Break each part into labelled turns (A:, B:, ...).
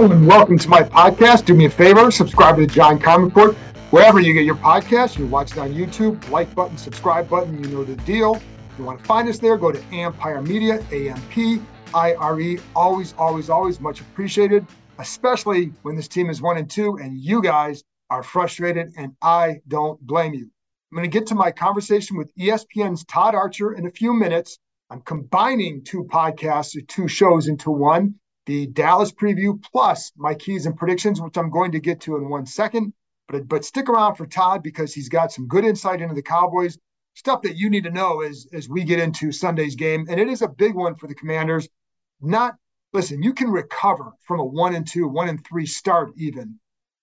A: Hello and welcome to my podcast. Do me a favor, subscribe to the John Keim Report wherever you get your podcast. You watch it on YouTube, like button, subscribe button. You know the deal. If you want to find us there, go to Empire Media, A M P I R E. Always, always, always much appreciated, especially when this team is one and two and you guys are frustrated, and I don't blame you. I'm going to get to my conversation with ESPN's Todd Archer in a few minutes. I'm combining two podcasts or two shows into one the Dallas preview plus my keys and predictions, which I'm going to get to in one second. But, but stick around for Todd because he's got some good insight into the Cowboys, stuff that you need to know as, as we get into Sunday's game. And it is a big one for the Commanders. Not, listen, you can recover from a one and two, one and three start even,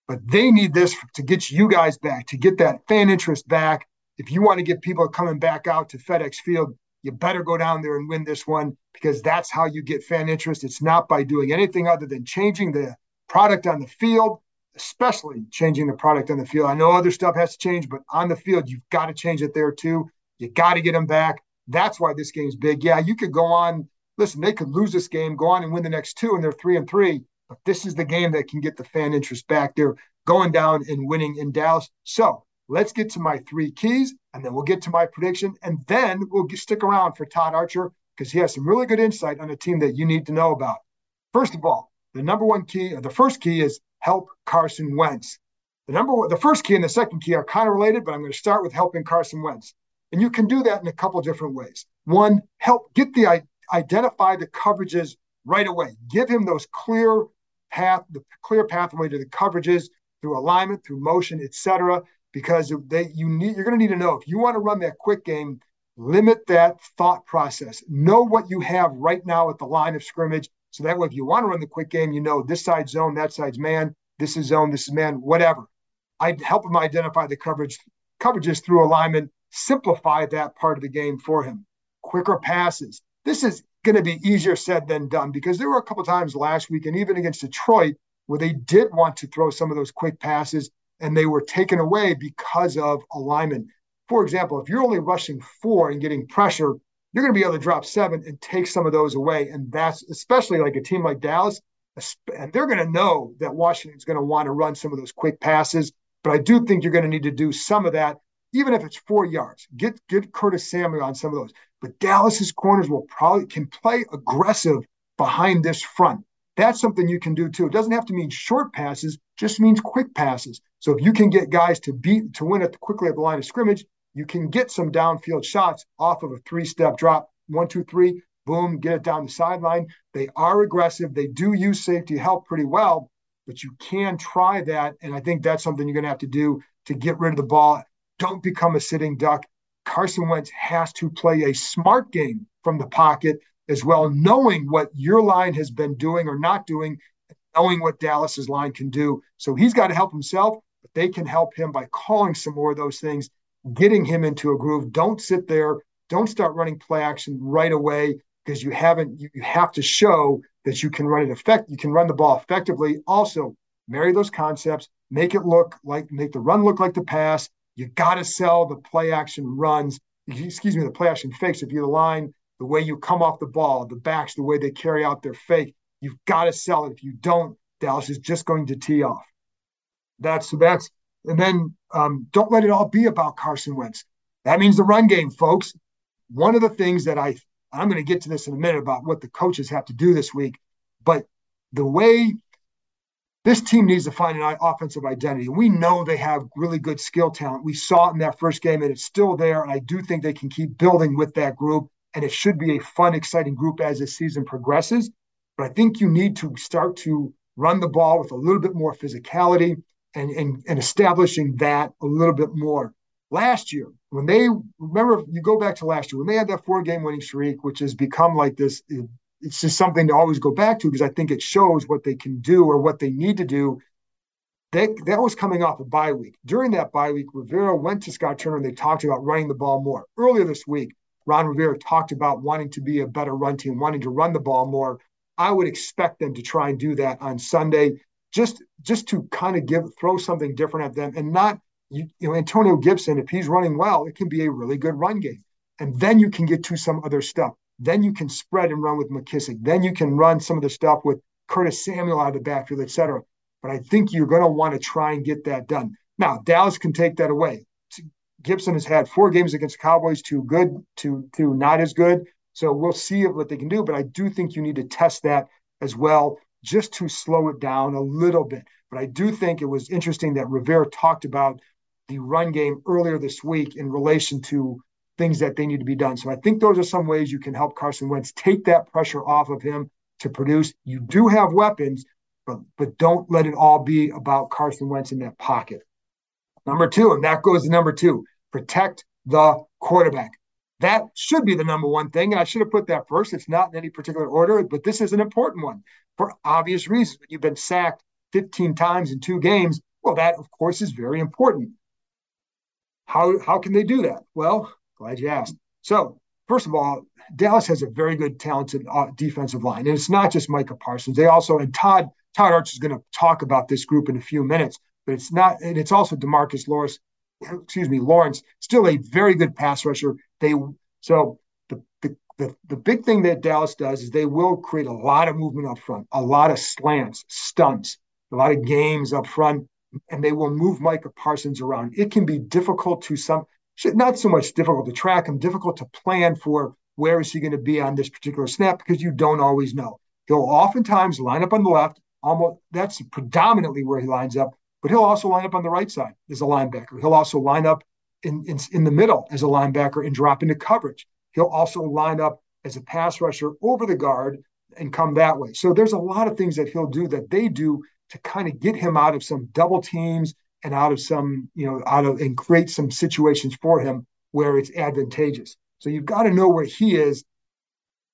A: but they need this to get you guys back, to get that fan interest back. If you want to get people coming back out to FedEx Field, you better go down there and win this one because that's how you get fan interest. It's not by doing anything other than changing the product on the field, especially changing the product on the field. I know other stuff has to change, but on the field, you've got to change it there too. You got to get them back. That's why this game's big. Yeah, you could go on. Listen, they could lose this game, go on and win the next two, and they're three and three. But this is the game that can get the fan interest back. They're going down and winning in Dallas. So let's get to my three keys, and then we'll get to my prediction, and then we'll stick around for Todd Archer because he has some really good insight on a team that you need to know about. First of all, the number one key, or the first key is help Carson Wentz. The number one, the first key and the second key are kind of related, but I'm going to start with helping Carson Wentz. And you can do that in a couple different ways. One, help get the identify the coverages right away. Give him those clear path, the clear pathway to the coverages through alignment, through motion, etc. Because they you need you're going to need to know if you want to run that quick game, limit that thought process. Know what you have right now at the line of scrimmage. So that way, if you want to run the quick game, you know this side's zone, that side's man, this is zone, this is man, whatever. I'd help him identify the coverage coverages through alignment, simplify that part of the game for him. Quicker passes. This is going to be easier said than done because there were a couple times last week and even against Detroit where they did want to throw some of those quick passes and they were taken away because of alignment. For example, if you're only rushing four and getting pressure, you're going to be able to drop seven and take some of those away. And that's especially like a team like Dallas. And they're going to know that Washington's going to want to run some of those quick passes. But I do think you're going to need to do some of that, even if it's four yards. Get get Curtis Samuel on some of those. But Dallas's corners will probably can play aggressive behind this front. That's something you can do too. It doesn't have to mean short passes, just means quick passes. So if you can get guys to beat to win it quickly at the line of scrimmage, you can get some downfield shots off of a three-step drop. One, two, three, boom, get it down the sideline. They are aggressive. They do use safety help pretty well, but you can try that. And I think that's something you're going to have to do to get rid of the ball. Don't become a sitting duck. Carson Wentz has to play a smart game from the pocket as well, knowing what your line has been doing or not doing, knowing what Dallas's line can do. So he's got to help himself, but they can help him by calling some more of those things, getting him into a groove. Don't sit there. Don't start running play action right away because you haven't. You, you have to show that you can run it effect. You can run the ball effectively. Also, marry those concepts. Make it look like make the run look like the pass. You got to sell the play action runs. Excuse me, the play action fakes. If you're the line, the way you come off the ball, the backs, the way they carry out their fake, you've got to sell it. If you don't, Dallas is just going to tee off. That's that's and then um, don't let it all be about Carson Wentz. That means the run game, folks. One of the things that I I'm going to get to this in a minute about what the coaches have to do this week, but the way this team needs to find an offensive identity. We know they have really good skill talent. We saw it in that first game, and it's still there. And I do think they can keep building with that group. And it should be a fun, exciting group as the season progresses. But I think you need to start to run the ball with a little bit more physicality and, and, and establishing that a little bit more. Last year, when they remember, you go back to last year when they had that four game winning streak, which has become like this, it's just something to always go back to because I think it shows what they can do or what they need to do. That, that was coming off a bye week. During that bye week, Rivera went to Scott Turner and they talked about running the ball more. Earlier this week, Ron Rivera talked about wanting to be a better run team, wanting to run the ball more. I would expect them to try and do that on Sunday, just just to kind of give throw something different at them and not you, you know Antonio Gibson. If he's running well, it can be a really good run game, and then you can get to some other stuff. Then you can spread and run with McKissic Then you can run some of the stuff with Curtis Samuel out of the backfield, etc. But I think you're going to want to try and get that done. Now Dallas can take that away. Gibson has had four games against the Cowboys, two good, two two not as good. So we'll see what they can do. But I do think you need to test that as well, just to slow it down a little bit. But I do think it was interesting that Rivera talked about the run game earlier this week in relation to things that they need to be done. So I think those are some ways you can help Carson Wentz take that pressure off of him to produce. You do have weapons, but but don't let it all be about Carson Wentz in that pocket. Number two, and that goes to number two, protect the quarterback. That should be the number one thing. And I should have put that first. It's not in any particular order, but this is an important one for obvious reasons. When you've been sacked 15 times in two games. Well, that, of course, is very important. How, how can they do that? Well, glad you asked. So, first of all, Dallas has a very good, talented uh, defensive line. And it's not just Micah Parsons. They also, and Todd, Todd Arch is going to talk about this group in a few minutes, but it's not, and it's also Demarcus Lawrence, excuse me, Lawrence, still a very good pass rusher. They so the, the the the big thing that Dallas does is they will create a lot of movement up front, a lot of slants, stunts, a lot of games up front, and they will move Micah Parsons around. It can be difficult to some, not so much difficult to track him, difficult to plan for where is he going to be on this particular snap because you don't always know. He'll oftentimes line up on the left, almost that's predominantly where he lines up, but he'll also line up on the right side as a linebacker. He'll also line up in, in, in the middle as a linebacker and drop into coverage. He'll also line up as a pass rusher over the guard and come that way. So there's a lot of things that he'll do that they do to kind of get him out of some double teams and out of some, you know, out of and create some situations for him where it's advantageous. So you've got to know where he is.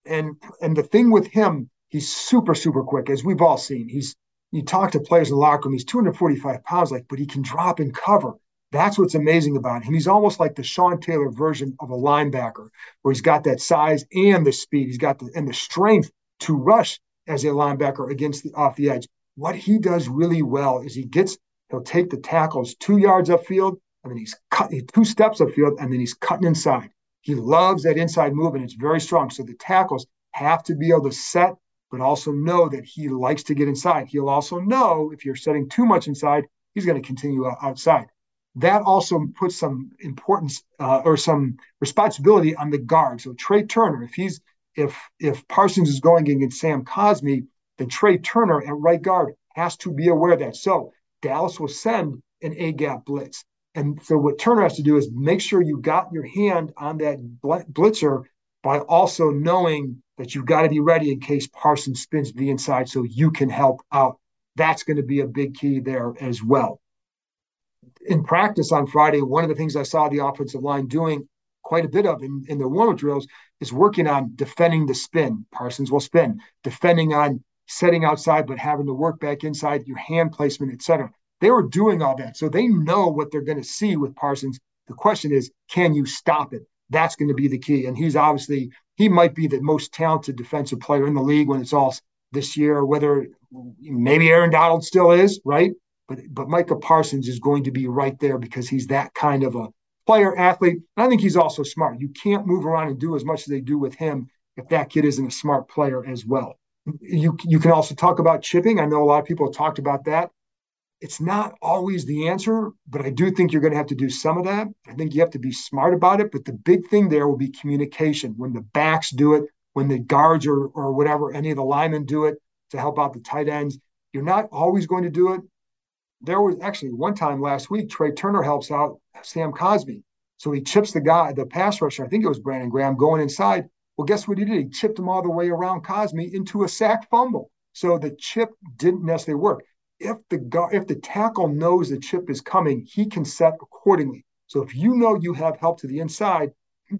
A: And and the thing with him, he's super, super quick, as we've all seen. He's you talk to players in the locker room, he's 245 pounds, like, but he can drop and cover. That's what's amazing about him. He's almost like the Sean Taylor version of a linebacker, where he's got that size and the speed. He's got the and the strength to rush as a linebacker against the off the edge. What he does really well is he gets he'll take the tackles two yards upfield, and then he's cut two steps upfield, and then he's cutting inside. He loves that inside move, and it's very strong. So the tackles have to be able to set, but also know that he likes to get inside. He'll also know if you're setting too much inside, he's going to continue outside that also puts some importance uh, or some responsibility on the guard. So Trai Turner, if he's if if Parsons is going against Sam Cosmi, then Trai Turner at right guard has to be aware of that. So Dallas will send an A gap blitz. And so what Turner has to do is make sure you got your hand on that blitzer by also knowing that you've got to be ready in case Parsons spins the inside so you can help out. That's going to be a big key there as well in practice on Friday, one of the things I saw the offensive line doing quite a bit of in, in the warm-up drills is working on defending the spin. Parsons will spin, defending on setting outside, but having to work back inside, your hand placement, etc. They were doing all that. So they know what they're going to see with Parsons. The question is, can you stop it? That's going to be the key. And he's obviously, he might be the most talented defensive player in the league when it's all this year, whether maybe Aaron Donald still is, right? But but Micah Parsons is going to be right there because he's that kind of a player athlete. And I think he's also smart. You can't move around and do as much as they do with him if that kid isn't a smart player as well. You you can also talk about chipping. I know a lot of people have talked about that. It's not always the answer, but I do think you're going to have to do some of that. I think you have to be smart about it. But the big thing there will be communication. When the backs do it, when the guards or or whatever, any of the linemen do it to help out the tight ends, you're not always going to do it there was actually one time last week, Trai Turner helps out Sam Cosmi. So he chips the guy, the pass rusher, I think it was Brandon Graham, going inside. Well, guess what he did? He chipped him all the way around Cosmi into a sack fumble. So the chip didn't necessarily work. If the if the tackle knows the chip is coming, he can set accordingly. So if you know you have help to the inside,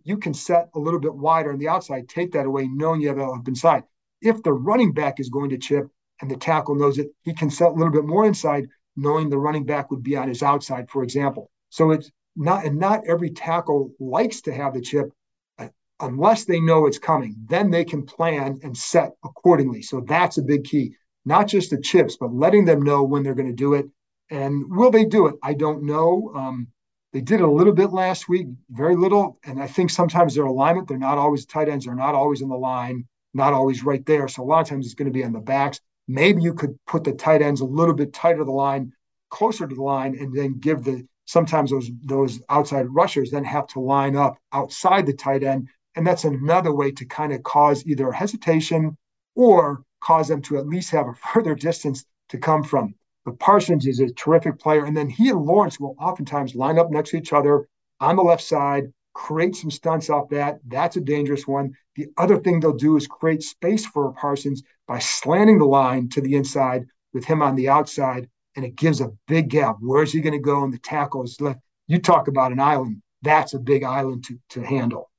A: you can set a little bit wider on the outside, take that away, knowing you have help inside. If the running back is going to chip and the tackle knows it, he can set a little bit more inside, knowing the running back would be on his outside, for example. So it's not, and not every tackle likes to have the chip uh, unless they know it's coming. Then they can plan and set accordingly. So that's a big key. Not just the chips, but letting them know when they're going to do it. And will they do it? I don't know. Um, they did it a little bit last week, very little. And I think sometimes their alignment, they're not always tight ends, they're not always in the line, not always right there. So a lot of times it's going to be on the backs. Maybe you could put the tight ends a little bit tighter to the line, closer to the line, and then give the sometimes those those outside rushers then have to line up outside the tight end. And that's another way to kind of cause either hesitation or cause them to at least have a further distance to come from. But Parsons is a terrific player. And then he and Lawrence will oftentimes line up next to each other on the left side, create some stunts off that. That's a dangerous one. The other thing they'll do is create space for Parsons by slanting the line to the inside with him on the outside. And it gives a big gap. Where's he going to go? And the tackle is left. You talk about an island. That's a big island to, to handle.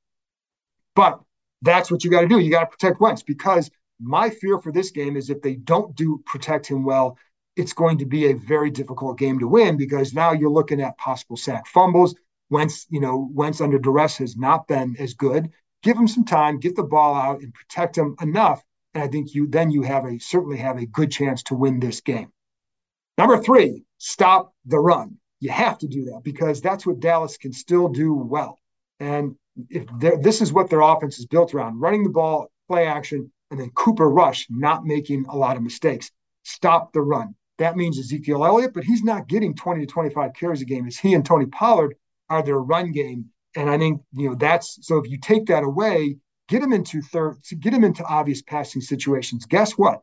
A: But that's what you got to do. You got to protect Wentz because my fear for this game is if they don't do protect him well, it's going to be a very difficult game to win because now you're looking at possible sack fumbles. Wentz, you know, Wentz under duress has not been as good. Give him some time, get the ball out, and protect him enough, and I think you then you have a certainly have a good chance to win this game. Number three, stop the run. You have to do that because that's what Dallas can still do well. And if this is what their offense is built around, running the ball, play action, and then Cooper Rush not making a lot of mistakes. Stop the run. That means Ezekiel Elliott, but he's not getting 20 to 25 carries a game. As he and Tony Pollard are their run game. And I think, you know, that's so if you take that away, get him into third, get him into obvious passing situations. Guess what?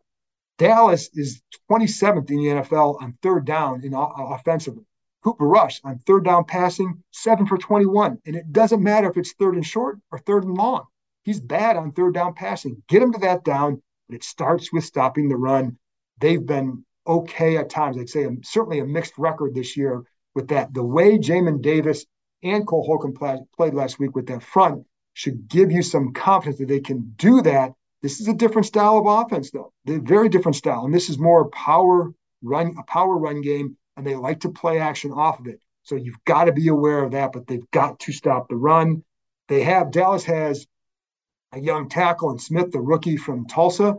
A: Dallas is 27th in the NFL on third down in uh, offensively. Cooper Rush on third down passing, seven for 21. And it doesn't matter if it's third and short or third and long. He's bad on third down passing. Get him to that down, but it starts with stopping the run. They've been okay at times. I'd say certainly a mixed record this year with that. The way Jamin Davis and Cole Holcomb play, played last week with that front should give you some confidence that they can do that. This is a different style of offense, though. They're very different style, and this is more power run, a power run game, and they like to play action off of it. So you've got to be aware of that, but they've got to stop the run. They have Dallas has a young tackle and Smith, the rookie from Tulsa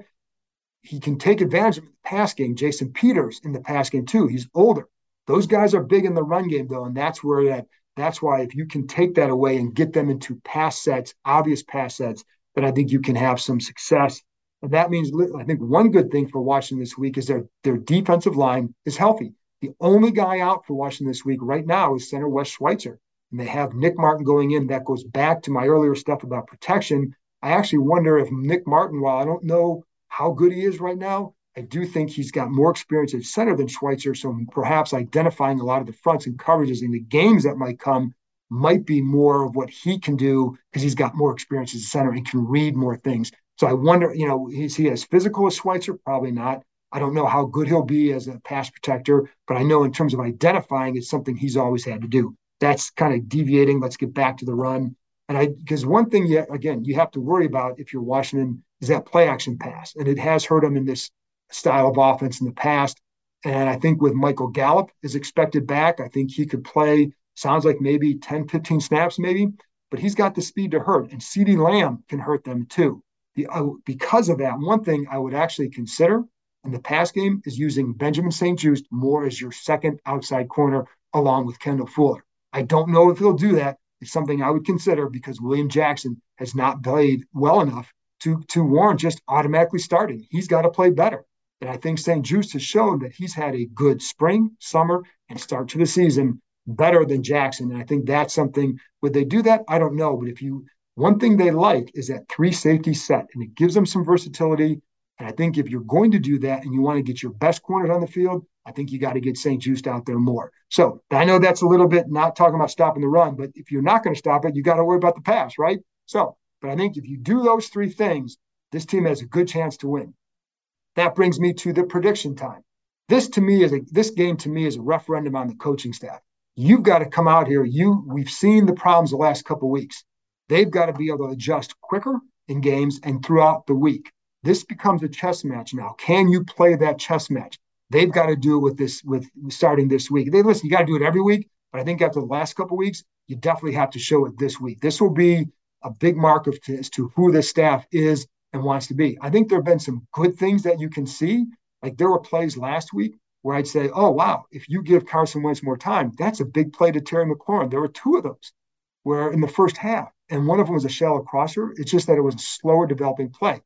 A: he can take advantage of the pass game. Jason Peters in the pass game too. He's older. Those guys are big in the run game though, and that's where that that's why if you can take that away and get them into pass sets, obvious pass sets, then I think you can have some success. And that means I think one good thing for Washington this week is their their defensive line is healthy. The only guy out for Washington this week right now is center Wes Schweitzer. And they have Nick Martin going in. That goes back to my earlier stuff about protection. I actually wonder if Nick Martin, while I don't know how good he is right now, I do think he's got more experience at center than Schweitzer. So perhaps identifying a lot of the fronts and coverages in the games that might come might be more of what he can do because he's got more experience as a center and can read more things. So I wonder, you know, is he as physical as Schweitzer? Probably not. I don't know how good he'll be as a pass protector, but I know in terms of identifying, it's something he's always had to do. That's kind of deviating. Let's get back to the run. And I, because one thing, yet again, you have to worry about if you're Washington is that play action pass. And it has hurt him in this style of offense in the past. And I think with Michael Gallup is expected back, I think he could play, sounds like maybe 10, 15 snaps, maybe, but he's got the speed to hurt. And CeeDee Lamb can hurt them too. The, uh, because of that, one thing I would actually consider in the pass game is using Benjamin St-Juste more as your second outside corner along with Kendall Fuller. I don't know if he'll do that. It's something I would consider because William Jackson has not played well enough to to warrant just automatically starting. He's got to play better. And I think St-Juste has shown that he's had a good spring, summer, and start to the season better than Jackson. And I think that's something. Would they do that? I don't know. But if you one thing they like is that three safety set, and it gives them some versatility. And I think if you're going to do that and you want to get your best corners on the field, I think you got to get St-Juste out there more. So I know that's a little bit not talking about stopping the run, but if you're not going to stop it, you got to worry about the pass, right? So but I think if you do those three things, this team has a good chance to win. That brings me to the prediction time. This to me is a this game to me is a referendum on the coaching staff. You've got to come out here. You we've seen the problems the last couple weeks. They've got to be able to adjust quicker in games and throughout the week. This becomes a chess match now. Can you play that chess match? They've got to do it with this with starting this week. They listen, you got to do it every week, but I think after the last couple weeks, you definitely have to show it this week. This will be a big mark of as to who this staff is and wants to be. I think there have been some good things that you can see. Like there were plays last week where I'd say, oh, wow, if you give Carson Wentz more time, that's a big play to Terry McLaurin. There were two of those where in the first half, and one of them was a shallow crosser. It's just that it was a slower developing play.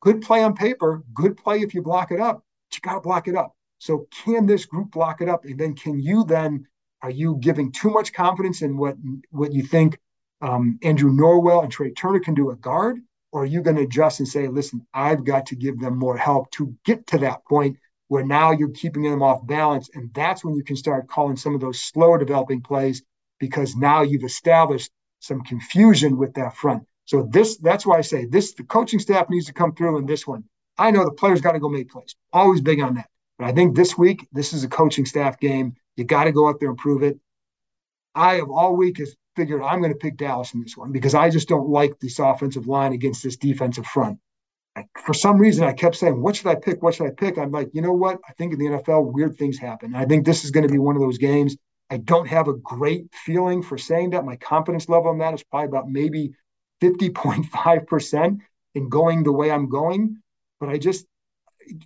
A: Good play on paper, good play if you block it up, but you got to block it up. So can this group block it up? And then can you then, are you giving too much confidence in what, what you think um, Andrew Norwell and Trai Turner can do at guard? Or are you going to adjust and say, listen, I've got to give them more help to get to that point where now you're keeping them off balance. And that's when you can start calling some of those slower developing plays because now you've established some confusion with that front. So this that's why I say this the coaching staff needs to come through in this one. I know the players got to go make plays. Always big on that. But I think this week, this is a coaching staff game. You got to go out there and prove it. I have all week has figured I'm going to pick Dallas in this one because I just don't like this offensive line against this defensive front. I, for some reason, I kept saying, "What should I pick? What should I pick?" I'm like, you know what? I think in the NFL, weird things happen. I think this is going to be one of those games. I don't have a great feeling for saying that. My confidence level on that is probably about maybe 50.5% in going the way I'm going. But I just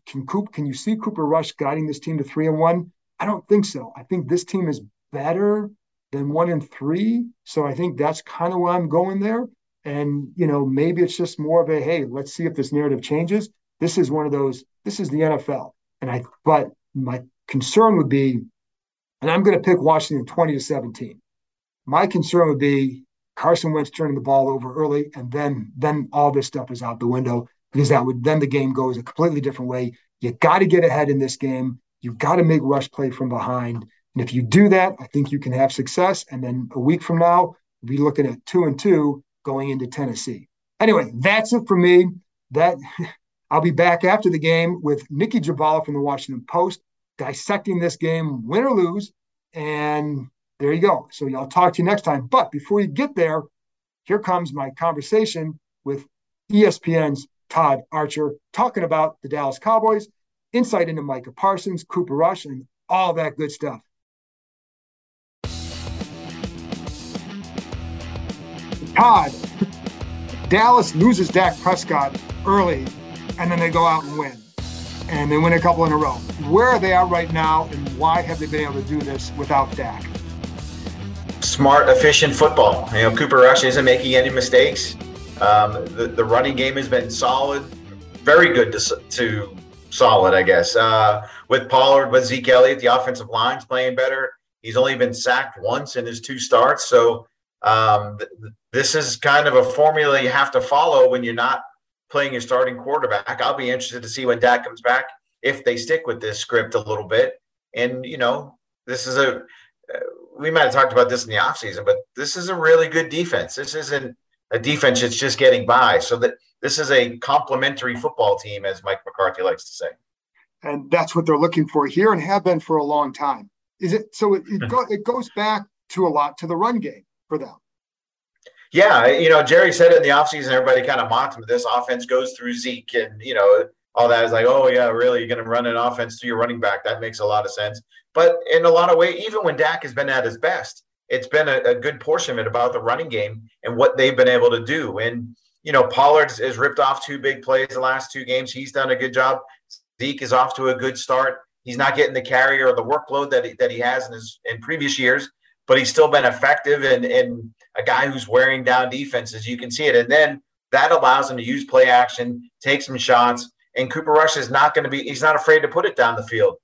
A: can Coop, can you see Cooper Rush guiding this team to three and one? I don't think so. I think this team is better than one in three. So I think that's kind of where I'm going there. And, you know, maybe it's just more of a, hey, let's see if this narrative changes. This is one of those, this is the NFL. And I, but my concern would be, and I'm going to pick Washington 20 to 17. My concern would be Carson Wentz turning the ball over early, and then then all this stuff is out the window because that would then the game goes a completely different way. You got to get ahead in this game. You've got to make rush play from behind. And if you do that, I think you can have success. And then a week from now, we'll be looking at two and two going into Tennessee. Anyway, that's it for me. That I'll be back after the game with Nicki Jhabvala from the Washington Post dissecting this game, win or lose. And there you go. So I'll talk to you next time. But before you get there, here comes my conversation with ESPN's Todd Archer talking about the Dallas Cowboys, insight into Micah Parsons, Cooper Rush, and all that good stuff. Todd, Dallas loses Dak Prescott early, and then they go out and win. And they win a couple in a row. Where are they at right now, and why have they been able to do this without Dak?
B: Smart, efficient football. You know, Cooper Rush isn't making any mistakes. Um, the, the running game has been solid, very good to, to solid, I guess. Uh, with Pollard, with Zeke Elliott, the offensive line's playing better. He's only been sacked once in his two starts. So um, th- this is kind of a formula you have to follow when you're not playing your starting quarterback. I'll be interested to see when Dak comes back if they stick with this script a little bit. And, you know, this is a, uh, we might have talked about this in the offseason, but this is a really good defense. This isn't a defense that's just getting by. So that this is a complementary football team, as Mike McCarthy likes to say.
A: And that's what they're looking for here and have been for a long time. Is it so? It, it, go, it goes back to a lot to the run game for them.
B: Yeah, you know, Jerry said it in the offseason. Everybody kind of mocked him. This offense goes through Zeke, and you know, all that is like, oh yeah, really, you're going to run an offense through your running back? That makes a lot of sense. But in a lot of ways, even when Dak has been at his best, it's been a, a, good portion of it about the running game and what they've been able to do. And you know, Pollard has ripped off two big plays the last two games. He's done a good job. Zeke is off to a good start. He's not getting the carry or the workload that he, that he has in his in previous years, but he's still been effective and and a guy who's wearing down defenses. You can see it, and then that allows him to use play action, take some shots. And Cooper Rush is not going to be. He's not afraid to put it down the field.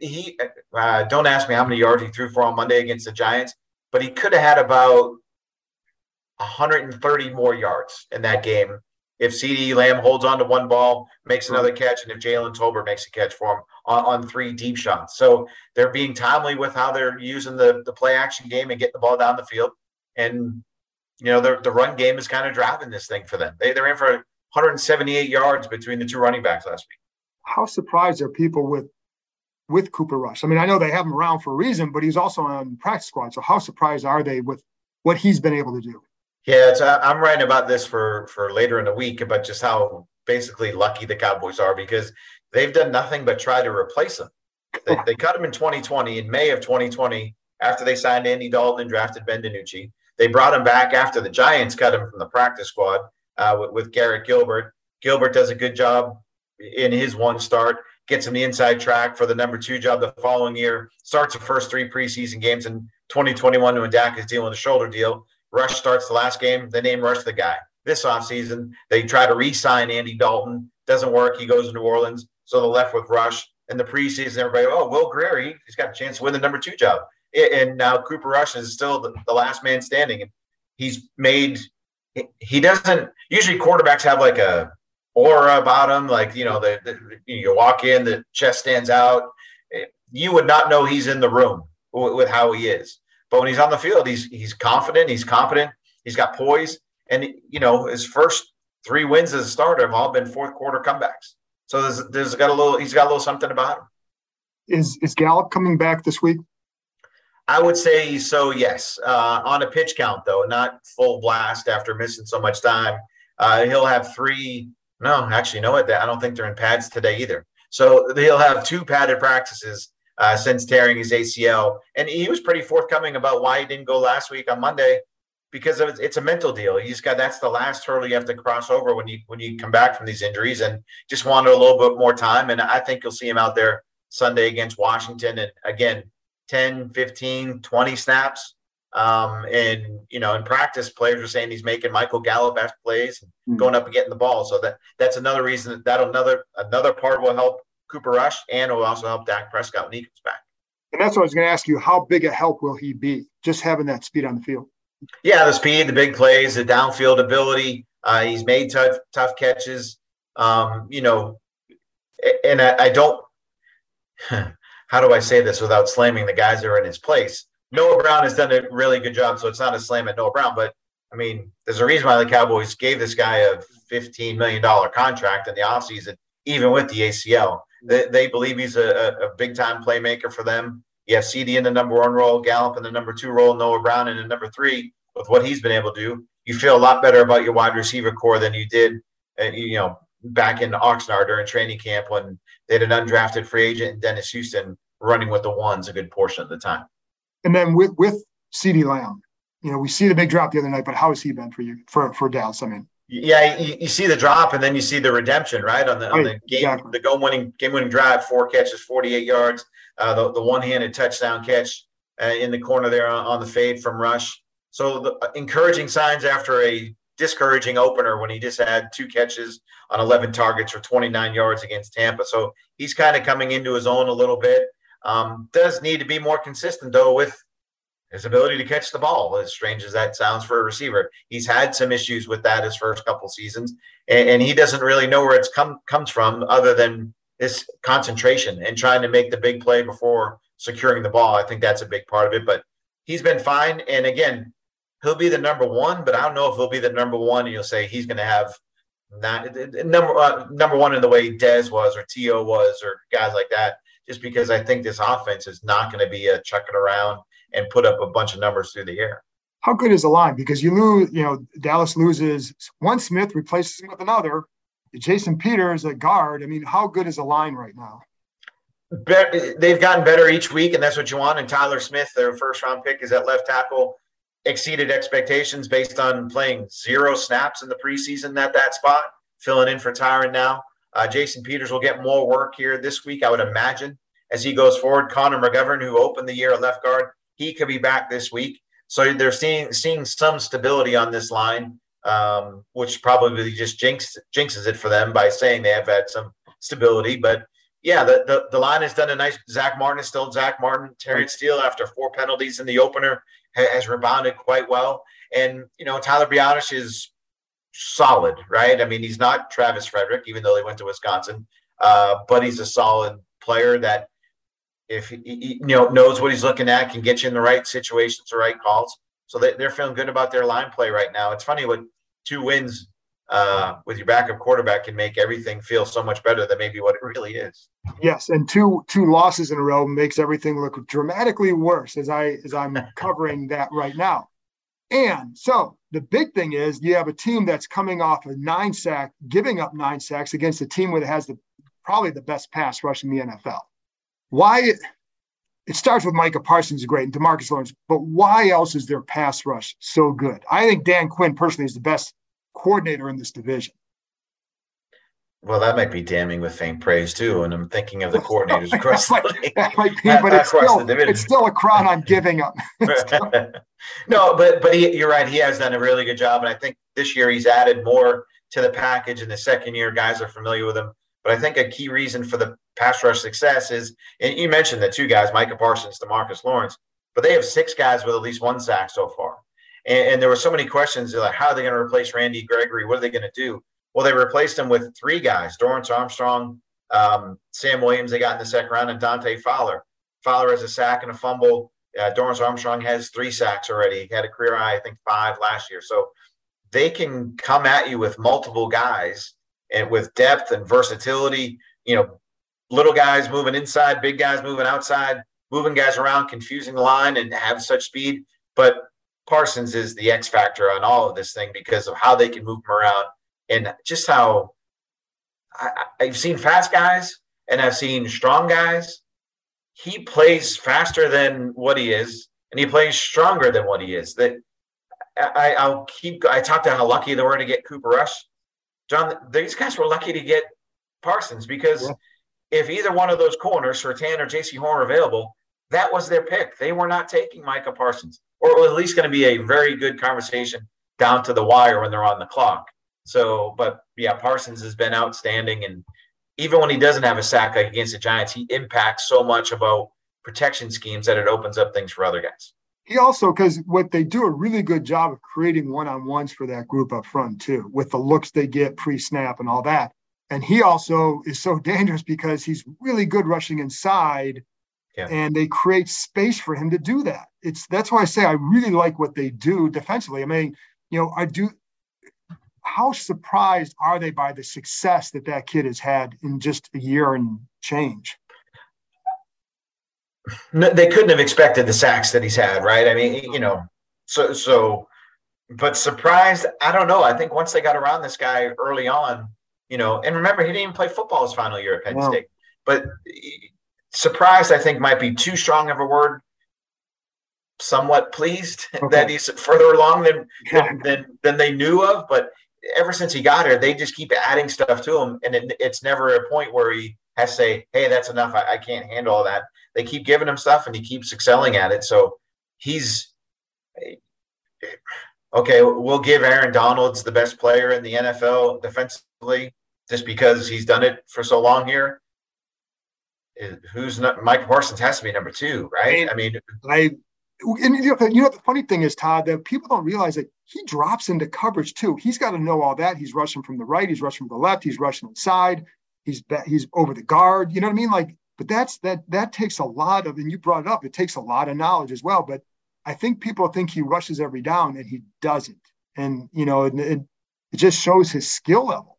B: He uh, don't ask me how many yards he threw for on Monday against the Giants, but he could have had about 130 more yards in that game if CeeDee Lamb holds on to one ball, makes mm-hmm. another catch, and if Jalen Tolbert makes a catch for him on, on, three deep shots. So they're being timely with how they're using the, the play action game and getting the ball down the field. And, you know, the, the run game is kind of driving this thing for them. They, they're in for 178 yards between the two running backs last week.
A: how surprised are people with with Cooper Rush? I mean, I know they have him around for a reason, but he's also on practice squad. So how surprised are they with what he's been able to do?
B: Yeah, it's, I'm writing about this for for later in the week about just how basically lucky the Cowboys are because they've done nothing but try to replace him. They, they cut him in 2020 in May of 2020 after they signed Andy Dalton and drafted Ben DiNucci. They brought him back after the Giants cut him from the practice squad uh, with, with Garrett Gilbert. Gilbert does a good job in his one start, gets him the inside track for the number two job the following year, starts the first three preseason games in 2021 when Dak is dealing with a shoulder deal. Rush starts the last game. They name Rush the guy. This offseason, they try to re sign Andy Dalton. Doesn't work. He goes to New Orleans. So they're left with Rush. In the preseason, everybody, oh, Will Grier, he, has got a chance to win the number two job. And now Cooper Rush is still the, last man standing. And he's made, he doesn't, usually quarterbacks have like a aura about him. Like, you know, the, the you walk in, the chest stands out. You would not know he's in the room with how he is. But when he's on the field, he's he's confident, he's competent, he's got poise, and you know his first three wins as a starter have all been fourth quarter comebacks. So there's there's got a little he's got a little something about him.
A: Is is Gallup coming back this week?
B: I would say so. Yes, uh, on a pitch count though, not full blast after missing so much time. Uh, he'll have three. No, actually, no. I don't think they're in pads today either. So he'll have two padded practices uh, since tearing his ACL. And he was pretty forthcoming about why he didn't go last week on Monday because of, it's a mental deal. He's got that's the last hurdle you have to cross over when you when you come back from these injuries, and just wanted a little bit more time. And I think you'll see him out there Sunday against Washington, and again, 10, 15, 20 snaps. Um, and you know, in practice, players are saying he's making Michael Gallup plays, and going up and getting the ball. So that that's another reason that, that another another part will help Cooper Rush, and will also help Dak Prescott when he comes back.
A: And that's what I was going to ask you. How big a help will he be? Just having that speed on the field.
B: Yeah, the speed, the big plays, the downfield ability. Uh, he's made tough tough catches. Um, you know, and I, I don't. How do I say this without slamming the guys that are in his place? Noah Brown has done a really good job, so it's not a slam at Noah Brown, but I mean, there's a reason why the Cowboys gave this guy a $15 million contract in the offseason, even with the ACL. They, they believe he's a, a big time playmaker for them. You have CeeDee in the number one role, Gallup in the number two role, Noah Brown in the number three. With what he's been able to do, you feel a lot better about your wide receiver corps than you did, uh, you know, back in Oxnard during training camp when they had an undrafted free agent, Dennis Houston, running with the ones a good portion of the time.
A: And then with with CeeDee Lamb, you know, we see the big drop the other night, but how has he been for you for for Dallas? I mean,
B: yeah, you, you, see the drop and then you see the redemption, right? On the on the game, exactly. the goal winning game winning drive, four catches, forty eight yards, uh, the the one handed touchdown catch uh, in the corner there on, on, the fade from Rush. So the uh, encouraging signs after a discouraging opener when he just had two catches on eleven targets for twenty nine yards against Tampa. So he's kind of coming into his own a little bit. Um, does need to be more consistent though with his ability to catch the ball, as strange as that sounds for a receiver. He's had some issues with that his first couple seasons, and, and he doesn't really know where it's come comes from other than this concentration and trying to make the big play before securing the ball. I think that's a big part of it. But he's been fine. And again, he'll be the number one, but I don't know if he'll be the number one. And you'll say he's going to have not number uh, number one in the way Dez was or To was or guys like that. Just because I think this offense is not going to be a chucking around and put up a bunch of numbers through the air.
A: How good is the line? Because you lose, you know, Dallas loses one Smith, replaces him with another. Jason Peters a guard. I mean, how good is the line right now?
B: they've gotten better each week, and that's what you want. And Tyler Smith, their first round pick, is at left tackle, exceeded expectations based on playing zero snaps in the preseason at that spot, filling in for Tyron now. Uh, Jason Peters will get more work here this week, I would imagine, as he goes forward. Connor McGovern, who opened the year at left guard, he could be back this week. So they're seeing seeing some stability on this line, um, which probably just jinx, jinxes it for them by saying they have had some stability. But yeah, the, the, the line has done a nice. Zack Martin is still Zack Martin. Terry Steele, after four penalties in the opener, has rebounded quite well. And you know, Tyler Biadasz is solid, right? I mean, he's not Travis Frederick, even though they went to Wisconsin, uh, but he's a solid player that if he, you know knows what he's looking at, can get you in the right situations, the right calls. So they, they're feeling good about their line play right now. It's funny what two wins uh, with your backup quarterback can make everything feel so much better than maybe what it really is.
A: Yes, and two two losses in a row makes everything look dramatically worse as I as I'm covering that right now. And so the big thing is you have a team that's coming off a nine sack, giving up nine sacks against a team that has the probably the best pass rush in the NFL. Why it starts with Micah Parsons is great and Demarcus Lawrence, but why else is their pass rush so good? I think Dan Quinn personally is the best coordinator in this division.
B: Well, that might be damning with faint praise too. And I'm thinking of the coordinators across the league.
A: that might be, but it's still, it's still a crown I'm giving up.
B: no, but but he, you're right. He has done a really good job, and I think this year he's added more to the package. In the second year, guys are familiar with him. But I think a key reason for the pass rush success is, and you mentioned the two guys, Micah Parsons, Demarcus Lawrence, but they have six guys with at least one sack so far. And, and there were so many questions like, how are they going to replace Randy Gregory? What are they going to do? Well, they replaced him with three guys: Dorance Armstrong, um, Sam Williams. They got in the second round, and Dante Fowler. Fowler has a sack and a fumble. Uh, Dorance Armstrong has three sacks already. He had a career high, I think, five last year. So they can come at you with multiple guys and with depth and versatility. You know, little guys moving inside, big guys moving outside, moving guys around, confusing the line, and have such speed. But Parsons is the X factor on all of this thing because of how they can move him around and just how I, I've seen fast guys and I've seen strong guys. He plays faster than what he is, and he plays stronger than what he is. That I, I'll keep. I talked about how lucky they were to get Cooper Rush. John, these guys were lucky to get Parsons because
A: Yeah.
B: If either one of those corners, Surtain or Jaycee Horn, are available, that was their pick. They were not taking Micah Parsons, or at least going to be a very good conversation down to the wire when they're on the clock. So, but yeah, Parsons has been outstanding, and even when he doesn't have a sack like against the Giants, he impacts so much about protection schemes that it opens up things for other guys.
A: He also, because what they do a really good job of creating one on ones for that group up front, too, with the looks they get pre snap and all that. And he also is so dangerous because he's really good rushing inside
B: Yeah.
A: and they create space for him to do that. It's that's why I say I really like what they do defensively. I mean, you know, I do. How surprised are they by the success that that kid has had in just a year and change?
B: No, they couldn't have expected the sacks that he's had, right? I mean, you know, so so, but surprised, I don't know. I think once they got around this guy early on, you know, and remember he didn't even play football his final year at Penn
A: No.
B: State. But surprised, I think, might be too strong of a word. Somewhat pleased
A: Okay.
B: that he's further along than, than than than they knew of, but ever since he got here, they just keep adding stuff to him, and it, it's never a point where he has to say, "Hey, that's enough. I, I can't handle all that." They keep giving him stuff, and he keeps excelling at it. So he's okay. We'll give Aaron Donald's the best player in the NFL defensively just because he's done it for so long here. Eh, Who's not? Mike Parsons has to be number two, right? I mean,
A: I and you know, you know the funny thing is, Todd, that people don't realize that he drops into coverage too. He's got to know all that. He's rushing from the right, he's rushing from the left, he's rushing inside, he's he's over the guard. You know what I mean? Like, but that's that that takes a lot of, and you brought it up. It takes a lot of knowledge as well. But I think people think he rushes every down, and he doesn't. And you know, it, it, it just shows his skill level.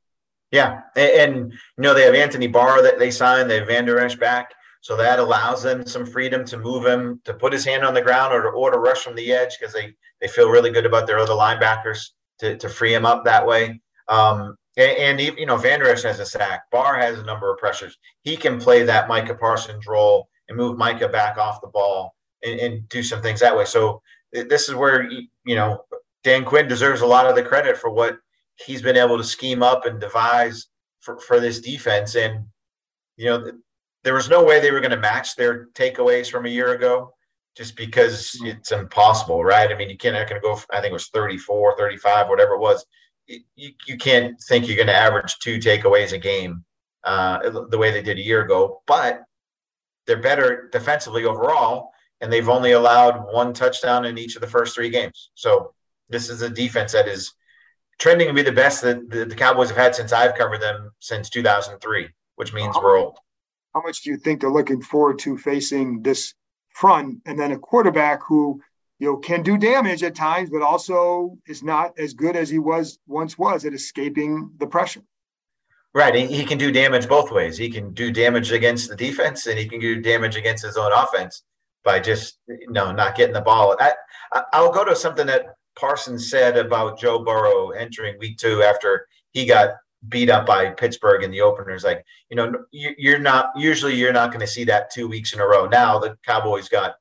B: Yeah, and, and you know they have Anthony Barr that they signed. They have Vander Esch back, so that allows them some freedom to move him to put his hand on the ground or to, or to rush from the edge because they they feel really good about their other linebackers to, to free him up that way. Um, and, and you know Vander Esch has a sack. Barr has a number of pressures. He can play that Micah Parsons role and move Micah back off the ball and, and do some things that way. So this is where you know Dan Quinn deserves a lot of the credit for what he's been able to scheme up and devise for, for this defense. And, you know, th- there was no way they were going to match their takeaways from a year ago just because it's impossible, right? I mean, you can't, not going to go, I think it was 34, 35, whatever it was. You, you, you can't think you're going to average two takeaways a game uh, the way they did a year ago, but they're better defensively overall. And they've only allowed one touchdown in each of the first three games. So this is a defense that is trending to be the best that the, the Cowboys have had since I've covered them since 2003, which means we're old.
A: how much do you think they're looking forward to facing this front and then a quarterback who you know, can do damage at times, but also is not as good as he was once was at escaping the pressure.
B: Right. He, he can do damage both ways. He can do damage against the defense and he can do damage against his own offense by just, you know, not getting the ball. I, I'll go to something that Parsons said about Joe Burrow entering week two after he got beat up by Pittsburgh in the openers. Like, you know, you're not usually you're not going to see that two weeks in a row. Now the Cowboys got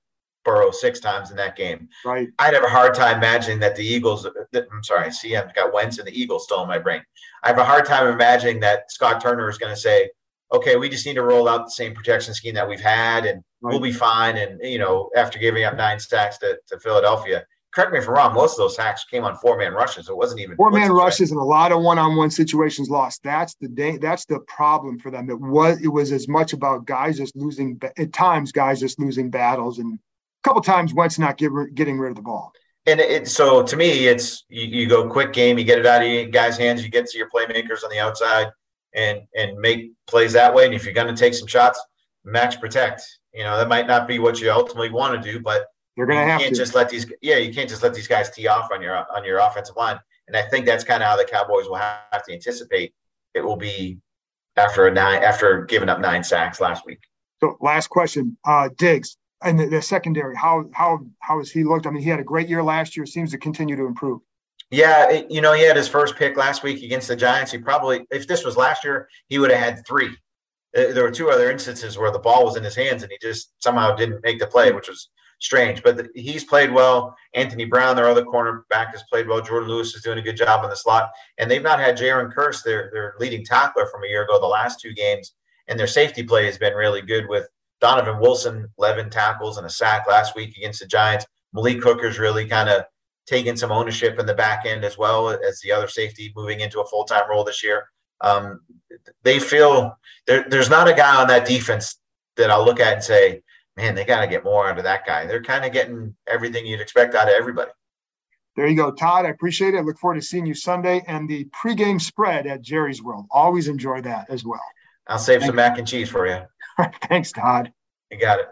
B: Burrow six times in that game.
A: Right.
B: I'd have a hard time imagining that the Eagles. I'm sorry, see, I've got Wentz and the Eagles still in my brain. I have a hard time imagining that Scott Turner is going to say, "Okay, we just need to roll out the same protection scheme that we've had, and right. we'll be fine." And you know, after giving up nine sacks to, to Philadelphia, correct me if I'm wrong. Most of those sacks came on four man rushes. It wasn't even
A: four man rushes and a lot of one on one situations lost. That's the day. That's the problem for them. It was it was as much about guys just losing at times, guys just losing battles and a couple times Wentz not give, getting rid of the ball.
B: And it, so to me, it's you, you, go quick game, you get it out of your guys' hands, you get to your playmakers on the outside, and and make plays that way. And if you're going to take some shots, max protect. You know that might not be what you ultimately want to do, but
A: you're going
B: to
A: have to.
B: just let these. Yeah, you can't just let these guys tee off on your on your offensive line. And I think that's kind of how the Cowboys will have to anticipate it will be after a nine after giving up nine sacks last week.
A: So last question, uh, Diggs and the, the, secondary, how how how has he looked? I mean, he had a great year last year. Seems to continue to improve.
B: Yeah, it, you know, he had his first pick last week against the Giants. He probably, if this was last year, he would have had three. There were two other instances where the ball was in his hands and he just somehow didn't make the play, which was strange. But the, he's played well. Anthony Brown, their other cornerback, has played well. Jourdan Lewis is doing a good job in the slot, and they've not had Jayron Kearse, their their leading tackler from a year ago, the last two games, and their safety play has been really good with Donovan Wilson, 11 tackles and a sack last week against the Giants. Malik Hooker's really kind of taking some ownership in the back end as well as the other safety moving into a full time role this year. Um, they feel there, there's not a guy on that defense that I'll look at and say, man, they got to get more out of that guy. They're kind of getting everything you'd expect out of everybody.
A: There you go, Todd. I appreciate it. I look forward to seeing you Sunday and the pregame spread at Jerry's World. Always enjoy that as well.
B: I'll save Thank some you. mac and cheese for you.
A: Thanks, Todd.
B: You got it.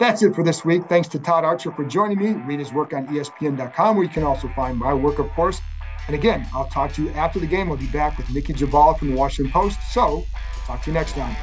A: That's it for this week. Thanks to Todd Archer for joining me. Read his work on ESPN.com, where you can also find my work, of course. And again, I'll talk to you after the game. I'll be back with Nicki Jhabvala from the Washington Post. So, talk to you next time.